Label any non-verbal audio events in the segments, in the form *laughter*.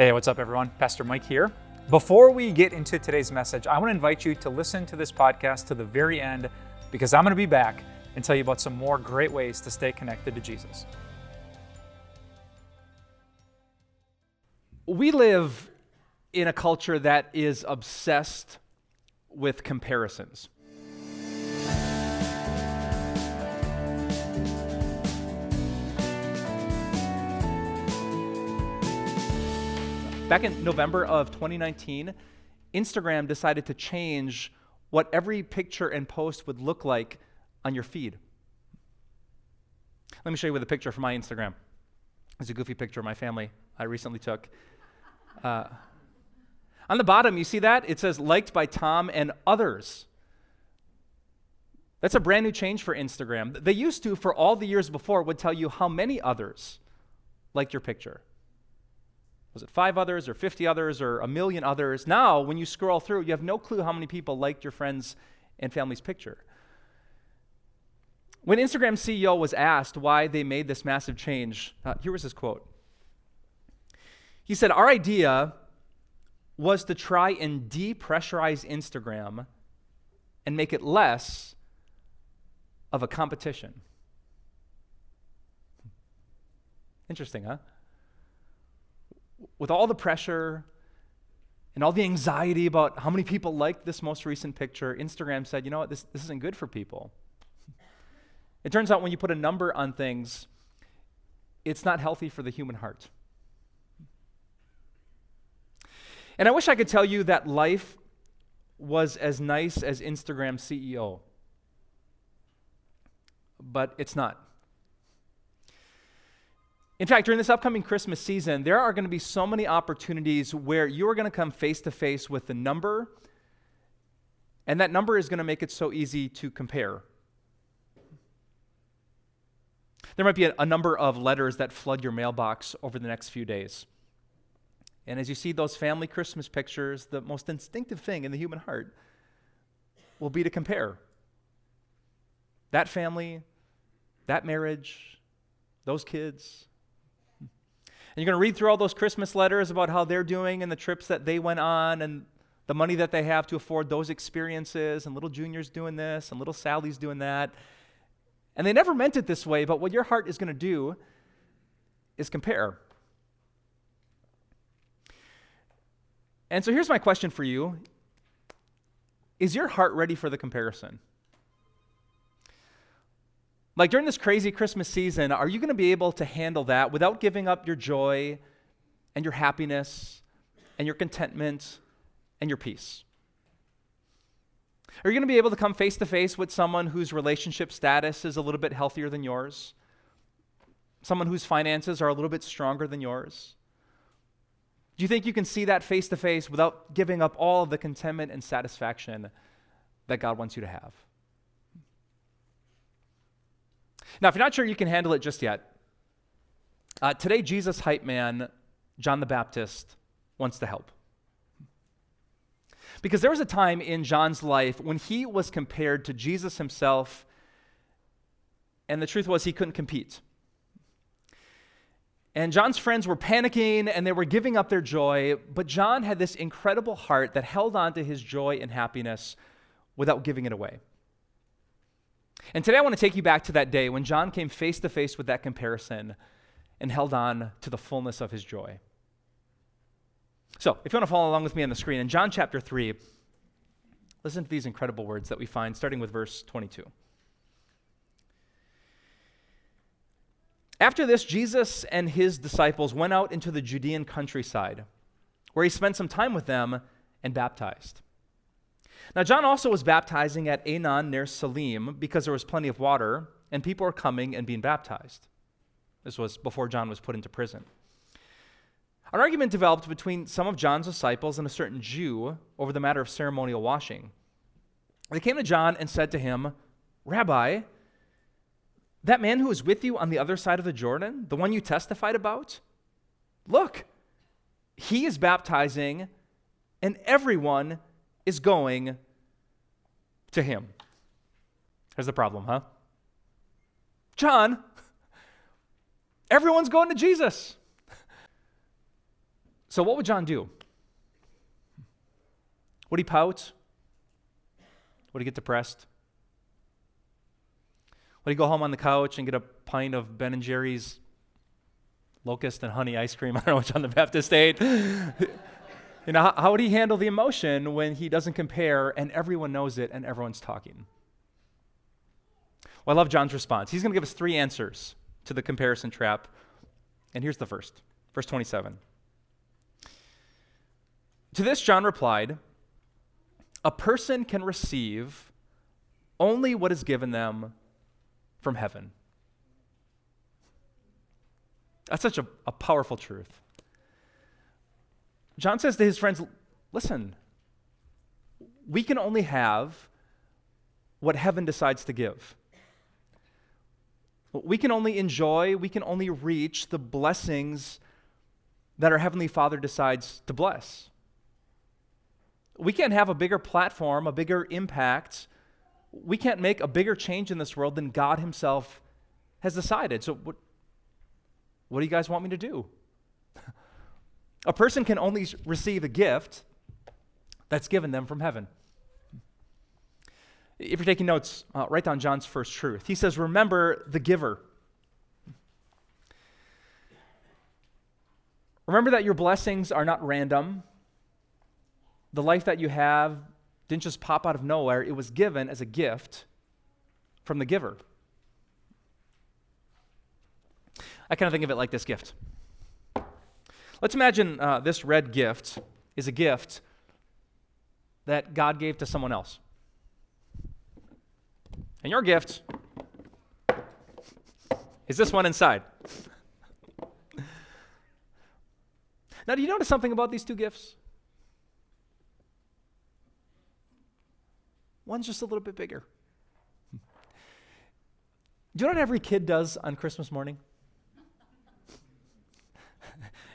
Hey, what's up, everyone? Pastor Mike here. Before we get into today's message, I want to invite you to listen to this podcast to the very end because I'm going to be back and tell you about some more great ways to stay connected to Jesus. We live in a culture that is obsessed with comparisons. Back in November of 2019, Instagram decided to change what every picture and post would look like on your feed. Let me show you with a picture from my Instagram. It's a goofy picture of my family I recently took. Uh, on the bottom, you see that? It says liked by Tom and others. That's a brand new change for Instagram. They used to, for all the years before, would tell you how many others liked your picture. Was it five others or 50 others or a million others? Now, when you scroll through, you have no clue how many people liked your friends and family's picture. When Instagram CEO was asked why they made this massive change, uh, here was his quote. He said, Our idea was to try and depressurize Instagram and make it less of a competition. Interesting, huh? With all the pressure and all the anxiety about how many people liked this most recent picture, Instagram said, you know what, this, this isn't good for people. *laughs* It turns out when you put a number on things, it's not healthy for the human heart. And I wish I could tell you that life was as nice as Instagram CEO, but it's not. In fact, during this upcoming Christmas season, there are going to be so many opportunities where you are going to come face to face with the number, and that number is going to make it so easy to compare. There might be a, a, number of letters that flood your mailbox over the next few days. And as you see those family Christmas pictures, the most instinctive thing in the human heart will be to compare. That family, that marriage, those kids, you're going to read through all those Christmas letters about how they're doing and the trips that they went on and the money that they have to afford those experiences, and little Junior's doing this and little Sally's doing that. And they never meant it this way, but what your heart is going to do is compare. And so here's my question for you Is your heart ready for the comparison? Like during this crazy Christmas season, are you going to be able to handle that without giving up your joy and your happiness and your contentment and your peace? Are you going to be able to come face to face with someone whose relationship status is a little bit healthier than yours? Someone whose finances are a little bit stronger than yours? Do you think you can see that face to face without giving up all of the contentment and satisfaction that God wants you to have? Now, if you're not sure you can handle it just yet, uh, today Jesus hype man, John the Baptist, wants to help. Because there was a time in John's life when he was compared to Jesus himself, and the truth was he couldn't compete. And John's friends were panicking and they were giving up their joy, but John had this incredible heart that held on to his joy and happiness without giving it away. And today I want to take you back to that day when John came face to face with that comparison and held on to the fullness of his joy. So, if you want to follow along with me on the screen, in John chapter 3, listen to these incredible words that we find starting with verse 22. After this, Jesus and his disciples went out into the Judean countryside, where he spent some time with them and baptized. Now, John also was baptizing at Aenon near Salim because there was plenty of water, and people were coming and being baptized. This was before John was put into prison. An argument developed between some of John's disciples and a certain Jew over the matter of ceremonial washing. They came to John and said to him, Rabbi, that man who is with you on the other side of the Jordan, the one you testified about, look, he is baptizing, and everyone is going to him. Here's the problem, huh? John, *laughs* everyone's going to Jesus. *laughs* So, what would John do? Would he pout? Would he get depressed? Would he go home on the couch and get a pint of Ben and Jerry's locust and honey ice cream? *laughs* I don't know which on the Baptist ate. You know, how, how would he handle the emotion when he doesn't compare and everyone knows it and everyone's talking? Well, I love John's response. He's going to give us three answers to the comparison trap. And here's the first, verse 27. To this, John replied, A person can receive only what is given them from heaven. That's such a, a powerful truth. John says to his friends, Listen, we can only have what heaven decides to give. We can only enjoy, we can only reach the blessings that our Heavenly Father decides to bless. We can't have a bigger platform, a bigger impact. We can't make a bigger change in this world than God Himself has decided. So, what, what do you guys want me to do? A person can only receive a gift that's given them from heaven. If you're taking notes, uh, write down John's first truth. He says, Remember the giver. Remember that your blessings are not random. The life that you have didn't just pop out of nowhere, it was given as a gift from the giver. I kind of think of it like this gift. Let's imagine uh, this red gift is a gift that God gave to someone else. And your gift is this one inside. *laughs* now, do you notice something about these two gifts? One's just a little bit bigger. *laughs* Do you know what every kid does on Christmas morning?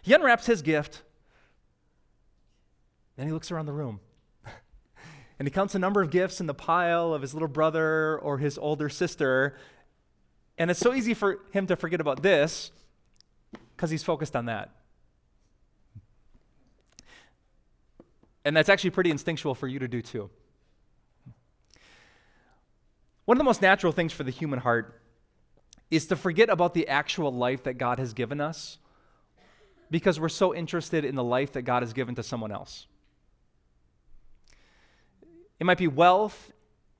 He unwraps his gift, then he looks around the room *laughs* and he counts the number of gifts in the pile of his little brother or his older sister. And it's so easy for him to forget about this because he's focused on that. And that's actually pretty instinctual for you to do too. One of the most natural things for the human heart is to forget about the actual life that God has given us because we're so interested in the life that God has given to someone else. It might be wealth,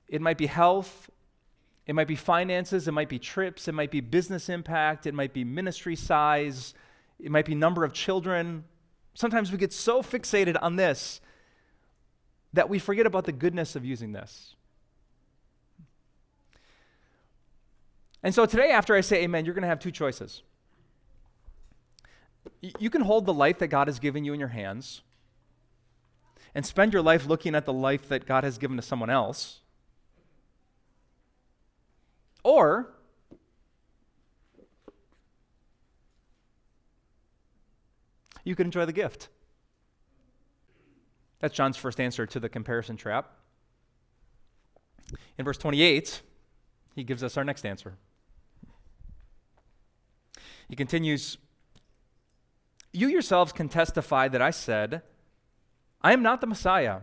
it might be health, it might be finances, it might be trips, it might be business impact, it might be ministry size, it might be number of children. Sometimes we get so fixated on this that we forget about the goodness of using this. And so today, after I say amen, you're going to have two choices. You can hold the life that God has given you in your hands and spend your life looking at the life that God has given to someone else. Or you can enjoy the gift. That's John's first answer to the comparison trap. In verse 28, he gives us our next answer. He continues You yourselves can testify that I said, I am not the Messiah,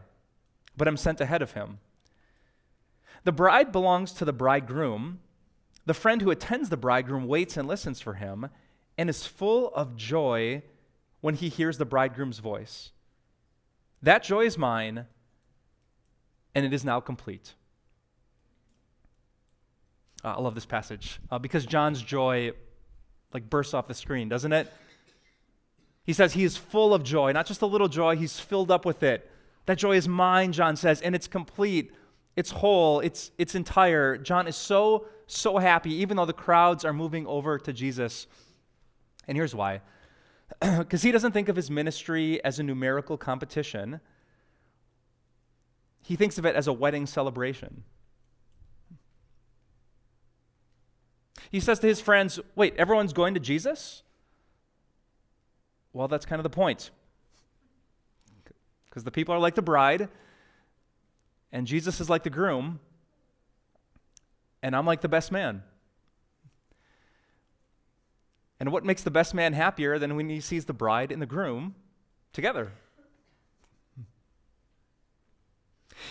but I am sent ahead of him. The bride belongs to the bridegroom. The friend who attends the bridegroom waits and listens for him and is full of joy when he hears the bridegroom's voice. That joy is mine, and it is now complete. Uh, I love this passage uh, because John's joy like bursts off the screen, doesn't it? He says he is full of joy, not just a little joy, he's filled up with it. That joy is mine, John says, and it's complete, it's whole, it's, it's entire. John is so, so happy, even though the crowds are moving over to Jesus. And here's why *clears throat* because he doesn't think of his ministry as a numerical competition, he thinks of it as a wedding celebration. He says to his friends, Wait, everyone's going to Jesus? Well, that's kind of the point. Because the people are like the bride, and Jesus is like the groom, and I'm like the best man. And what makes the best man happier than when he sees the bride and the groom together.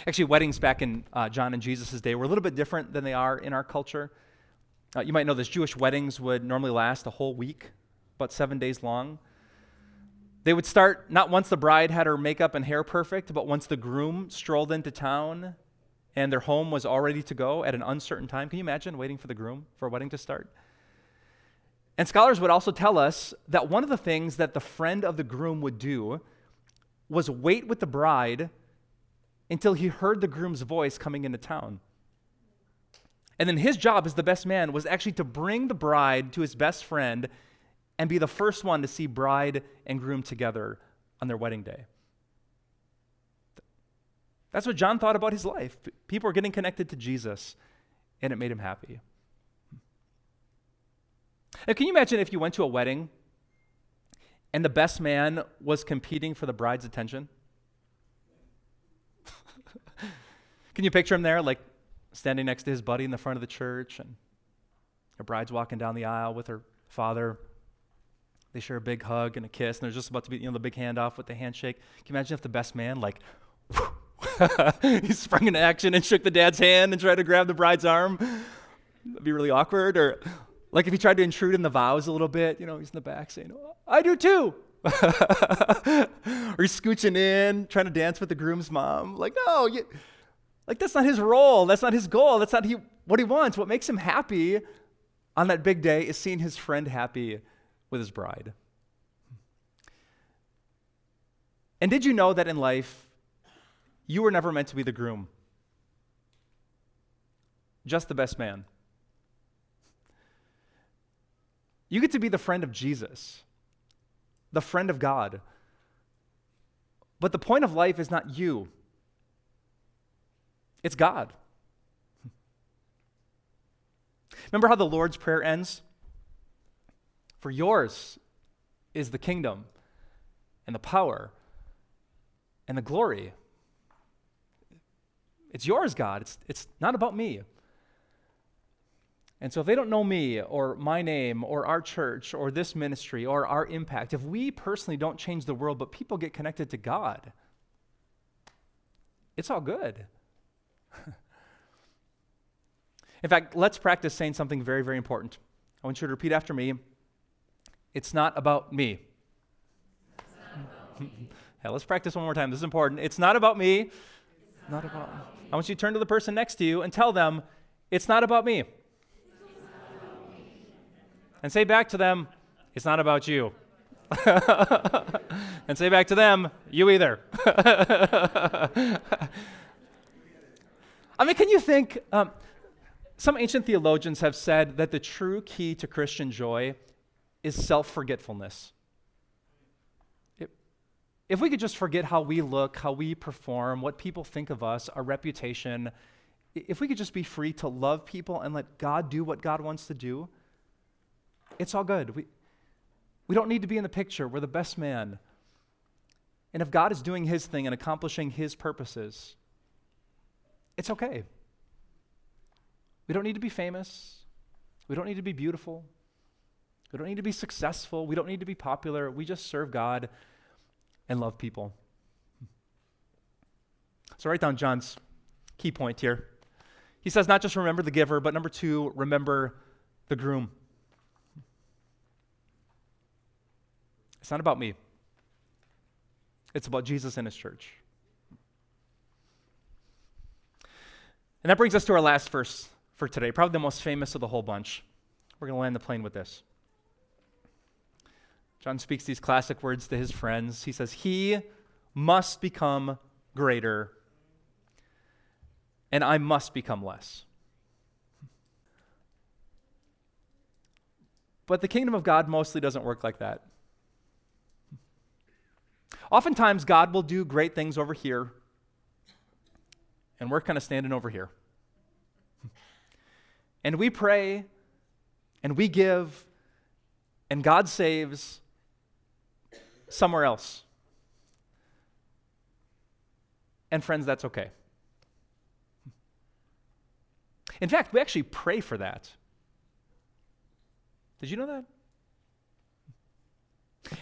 Actually, weddings back in uh, John and Jesus' day were a little bit different than they are in our culture. Uh, you might know this Jewish weddings would normally last a whole week, about seven days long. They would start not once the bride had her makeup and hair perfect, but once the groom strolled into town and their home was all ready to go at an uncertain time. Can you imagine waiting for the groom for a wedding to start? And scholars would also tell us that one of the things that the friend of the groom would do was wait with the bride until he heard the groom's voice coming into town. And then his job as the best man was actually to bring the bride to his best friend and be the first one to see bride and groom together on their wedding day. That's what John thought about his life. People were getting connected to Jesus, and it made him happy. Now, can you imagine if you went to a wedding and the best man was competing for the bride's attention? *laughs* can you picture him there, like standing next to his buddy in the front of the church, and the bride's walking down the aisle with her father? They share a big hug and a kiss, and they're just about to be, you know, the big handoff with the handshake. Can you imagine if the best man, like, *laughs* he sprung into action and shook the dad's hand and tried to grab the bride's arm? That'd be really awkward. Or like if he tried to intrude in the vows a little bit, you know, he's in the back saying, I do too. *laughs* or he's scooching in, trying to dance with the groom's mom. Like, no, you, like that's not his role. That's not his goal. That's not he, what he wants. What makes him happy on that big day is seeing his friend happy with his bride. And did you know that in life, you were never meant to be the groom? Just the best man. You get to be the friend of Jesus, the friend of God. But the point of life is not you, it's God. Remember how the Lord's Prayer ends? For yours is the kingdom and the power and the glory. It's yours, God. It's, it's not about me. And so, if they don't know me or my name or our church or this ministry or our impact, if we personally don't change the world, but people get connected to God, it's all good. *laughs* In fact, let's practice saying something very, very important. I want you to repeat after me It's not about me. *laughs* yeah, let's practice one more time. This is important. It's not about me. It's not, about, about me. I want you to turn to the person next to you and tell them, It's not about me and say back to them, it's not about you. *laughs* and say back to them, you either. *laughs* I mean, can you think? Um, some ancient theologians have said that the true key to Christian joy is self forgetfulness. If we could just forget how we look, how we perform, what people think of us, our reputation, if we could just be free to love people and let God do what God wants to do, it's all good. We, we don't need to be in the picture. We're the best man. And if God is doing his thing and accomplishing his purposes, it's okay. We don't need to be famous. We don't need to be beautiful. We don't need to be successful. We don't need to be popular. We just serve God and love people. So write down John's key point here. He says, not just remember the giver, but number two, remember the groom. It's not about me, it's about Jesus and his church. And that brings us to our last verse for today, probably the most famous of the whole bunch. We're going to land the plane with this. John speaks these classic words to his friends. He says, He must become greater, and I must become less. But the kingdom of God mostly doesn't work like that. Oftentimes, God will do great things over here, and we're kind of standing over here. And we pray, and we give, and God saves somewhere else. And friends, that's okay. In fact, we actually pray for that. Did you know that?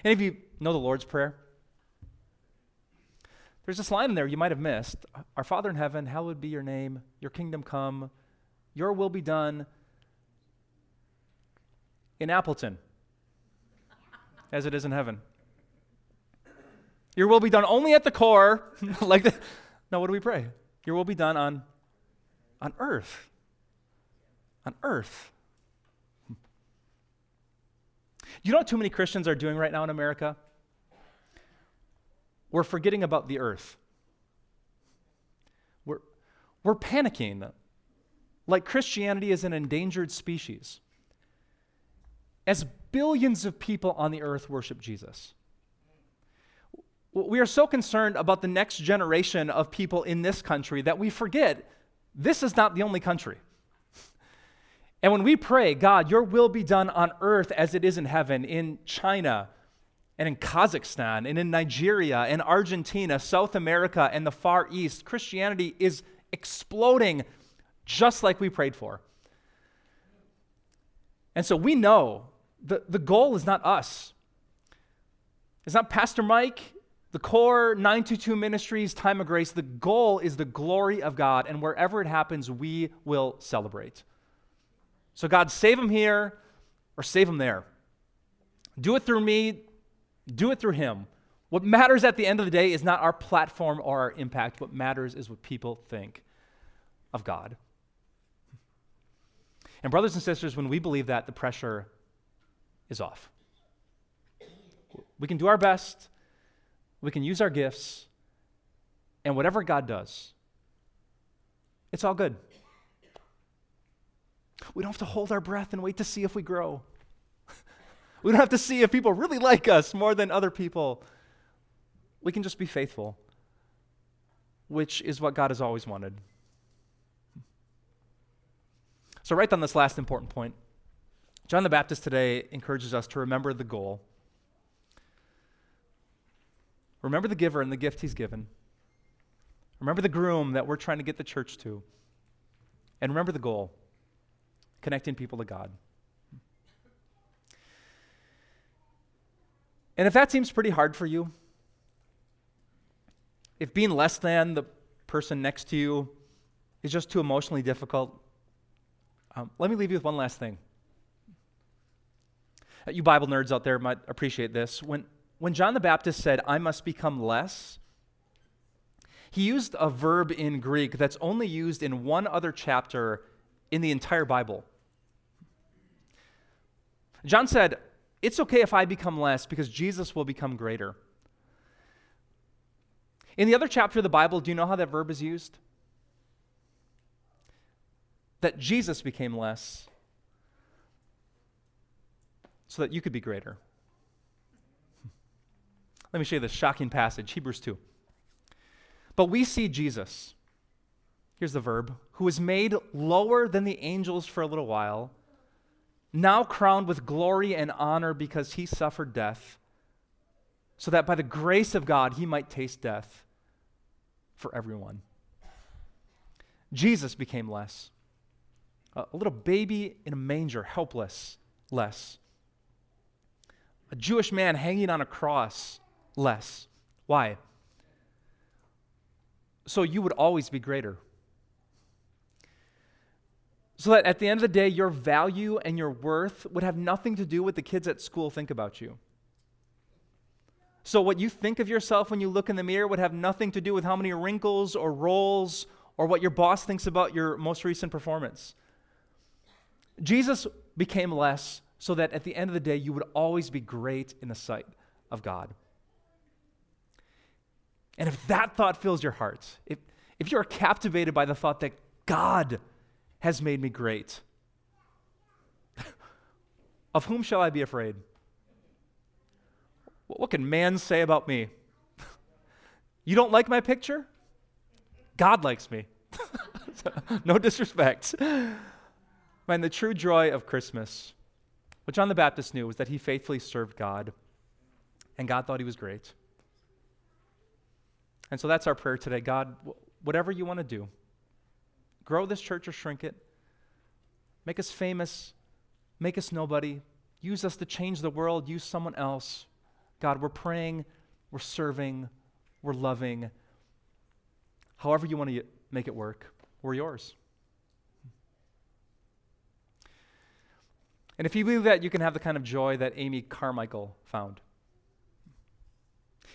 Any of you know the Lord's Prayer? There's this line in there you might have missed Our Father in heaven, hallowed be your name, your kingdom come, your will be done in Appleton as it is in heaven. Your will be done only at the core. *laughs* like the, no, what do we pray? Your will be done on, on earth. On earth. You know what too many Christians are doing right now in America? We're forgetting about the earth. We're, we're panicking like Christianity is an endangered species. As billions of people on the earth worship Jesus. We are so concerned about the next generation of people in this country that we forget this is not the only country. And when we pray, God, your will be done on earth as it is in heaven, in China, and in Kazakhstan, and in Nigeria, and Argentina, South America, and the Far East, Christianity is exploding just like we prayed for. And so we know the, the goal is not us. It's not Pastor Mike, the core 922 ministries, time of grace. The goal is the glory of God, and wherever it happens, we will celebrate. So, God, save them here or save them there. Do it through me, do it through him. What matters at the end of the day is not our platform or our impact. What matters is what people think of God. And, brothers and sisters, when we believe that, the pressure is off. We can do our best, we can use our gifts, and whatever God does, it's all good. We don't have to hold our breath and wait to see if we grow. *laughs* we don't have to see if people really like us more than other people. We can just be faithful, which is what God has always wanted. So, write down this last important point. John the Baptist today encourages us to remember the goal. Remember the giver and the gift he's given. Remember the groom that we're trying to get the church to. And remember the goal connecting people to God. And if that seems pretty hard for you, if being less than the person next to you is just too emotionally difficult, um, let me leave you with one last thing. Uh, you Bible nerds out there might appreciate this. When, when John the Baptist said, I must become less, he used a verb in Greek that's only used in one other chapter in the entire Bible. John said, It's okay if I become less because Jesus will become greater. In the other chapter of the Bible, do you know how that verb is used? That Jesus became less so that you could be greater. Let me show you this shocking passage, Hebrews 2. But we see Jesus, here's the verb, who was made lower than the angels for a little while, now crowned with glory and honor because he suffered death, so that by the grace of God he might taste death for everyone. Jesus became less. A little baby in a manger, helpless, less. A Jewish man hanging on a cross, less. Why? So you would always be greater. So that at the end of the day, your value and your worth would have nothing to do with the kids at school think about you. So, what you think of yourself when you look in the mirror would have nothing to do with how many wrinkles or rolls or what your boss thinks about your most recent performance. Jesus became less so that at the end of the day, you would always be great in the sight of God. And if that thought fills your heart, if, if you're captivated by the thought that God has made me great, *laughs* of whom shall I be afraid? What can man say about me? *laughs* you don't like my picture? God likes me. *laughs* no disrespect. Man, the true joy of Christmas, what John the Baptist knew was that he faithfully served God, and God thought he was great. And so that's our prayer today. God, whatever you want to do, grow this church or shrink it, make us famous, make us nobody, use us to change the world, use someone else. God, we're praying, we're serving, we're loving, however you want to make it work, we're yours. And if you believe that, you can have the kind of joy that Amy Carmichael found.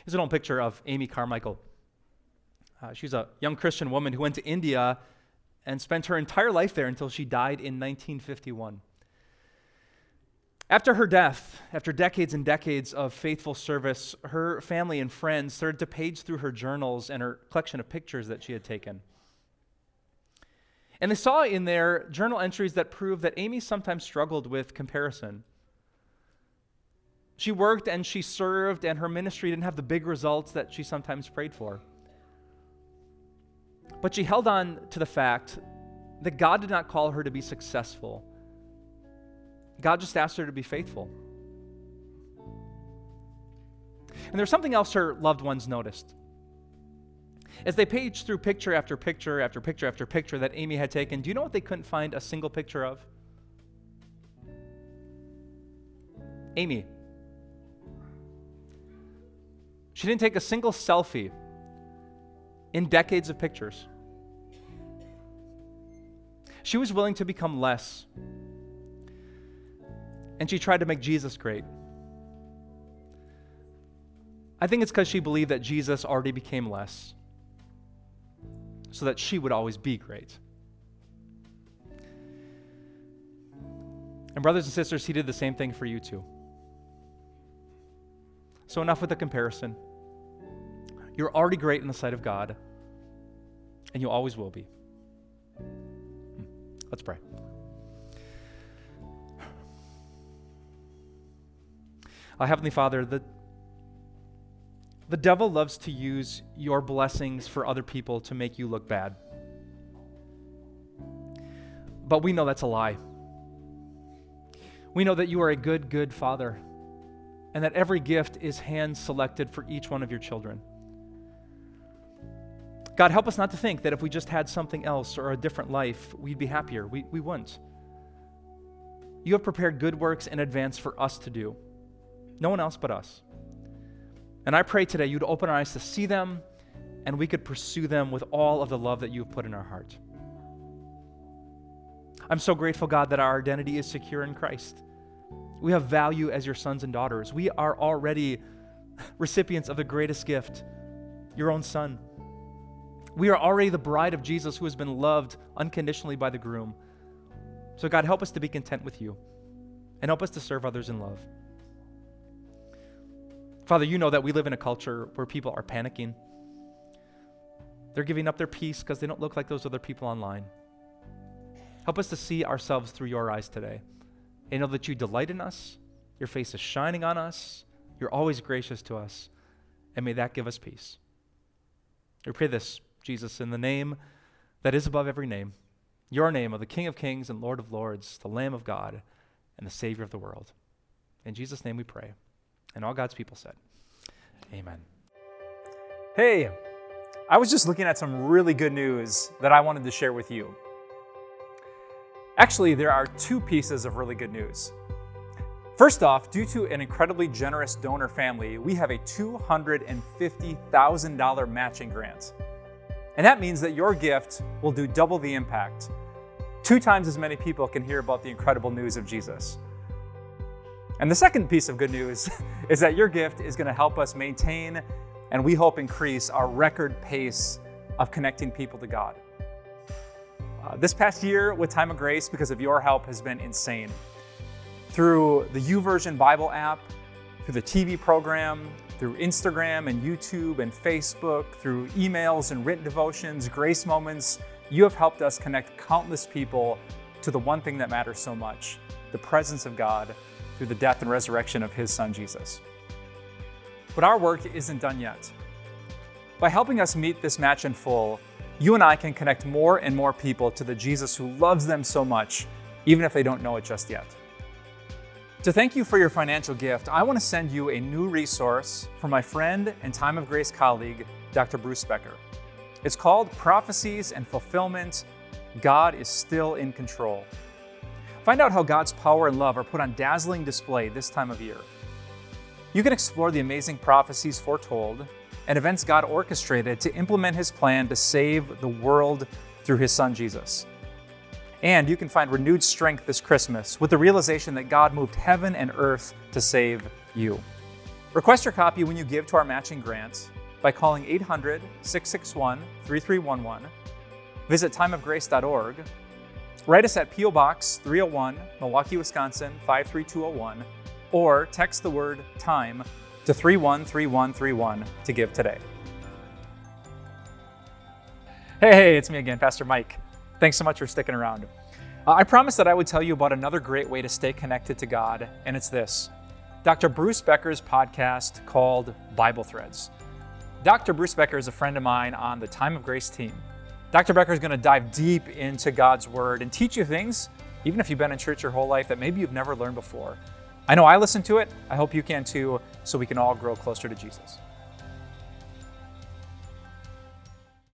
Here's an old picture of Amy Carmichael. Uh, she's a young Christian woman who went to India and spent her entire life there until she died in 1951. After her death, after decades and decades of faithful service, her family and friends started to page through her journals and her collection of pictures that she had taken. And they saw in there journal entries that proved that Amy sometimes struggled with comparison. She worked and she served, and her ministry didn't have the big results that she sometimes prayed for. But she held on to the fact that God did not call her to be successful. God just asked her to be faithful. And there's something else her loved ones noticed. As they paged through picture after picture after picture after picture that Amy had taken, do you know what they couldn't find a single picture of? Amy. She didn't take a single selfie in decades of pictures. She was willing to become less. And she tried to make Jesus great. I think it's because she believed that Jesus already became less so that she would always be great. And, brothers and sisters, he did the same thing for you too. So, enough with the comparison. You're already great in the sight of God, and you always will be. Hmm. Let's pray. Uh, Heavenly Father, the, the devil loves to use your blessings for other people to make you look bad. But we know that's a lie. We know that you are a good, good father, and that every gift is hand selected for each one of your children. God, help us not to think that if we just had something else or a different life, we'd be happier. We, we wouldn't. You have prepared good works in advance for us to do, no one else but us. And I pray today you'd open our eyes to see them and we could pursue them with all of the love that you've put in our heart. I'm so grateful, God, that our identity is secure in Christ. We have value as your sons and daughters. We are already *laughs* recipients of the greatest gift, your own Son. We are already the bride of Jesus who has been loved unconditionally by the groom. So, God, help us to be content with you and help us to serve others in love. Father, you know that we live in a culture where people are panicking. They're giving up their peace because they don't look like those other people online. Help us to see ourselves through your eyes today and know that you delight in us, your face is shining on us, you're always gracious to us, and may that give us peace. We pray this Jesus, in the name that is above every name, your name of the King of Kings and Lord of Lords, the Lamb of God, and the Savior of the world. In Jesus' name we pray. And all God's people said, Amen. Hey, I was just looking at some really good news that I wanted to share with you. Actually, there are two pieces of really good news. First off, due to an incredibly generous donor family, we have a $250,000 matching grant. And that means that your gift will do double the impact. Two times as many people can hear about the incredible news of Jesus. And the second piece of good news *laughs* is that your gift is going to help us maintain and we hope increase our record pace of connecting people to God. Uh, this past year with Time of Grace, because of your help, has been insane. Through the YouVersion Bible app, through the TV program, through Instagram and YouTube and Facebook, through emails and written devotions, grace moments, you have helped us connect countless people to the one thing that matters so much the presence of God through the death and resurrection of His Son Jesus. But our work isn't done yet. By helping us meet this match in full, you and I can connect more and more people to the Jesus who loves them so much, even if they don't know it just yet. To thank you for your financial gift, I want to send you a new resource from my friend and Time of Grace colleague, Dr. Bruce Becker. It's called Prophecies and Fulfillment God is Still in Control. Find out how God's power and love are put on dazzling display this time of year. You can explore the amazing prophecies foretold, and events God orchestrated to implement His plan to save the world through His Son Jesus. And you can find renewed strength this Christmas with the realization that God moved heaven and earth to save you. Request your copy when you give to our matching grant by calling 800 661 3311. Visit timeofgrace.org. Write us at P.O. Box 301, Milwaukee, Wisconsin 53201, or text the word time to 313131 to give today. Hey, hey, it's me again, Pastor Mike. Thanks so much for sticking around. Uh, I promised that I would tell you about another great way to stay connected to God, and it's this Dr. Bruce Becker's podcast called Bible Threads. Dr. Bruce Becker is a friend of mine on the Time of Grace team. Dr. Becker is going to dive deep into God's Word and teach you things, even if you've been in church your whole life, that maybe you've never learned before. I know I listen to it. I hope you can too, so we can all grow closer to Jesus.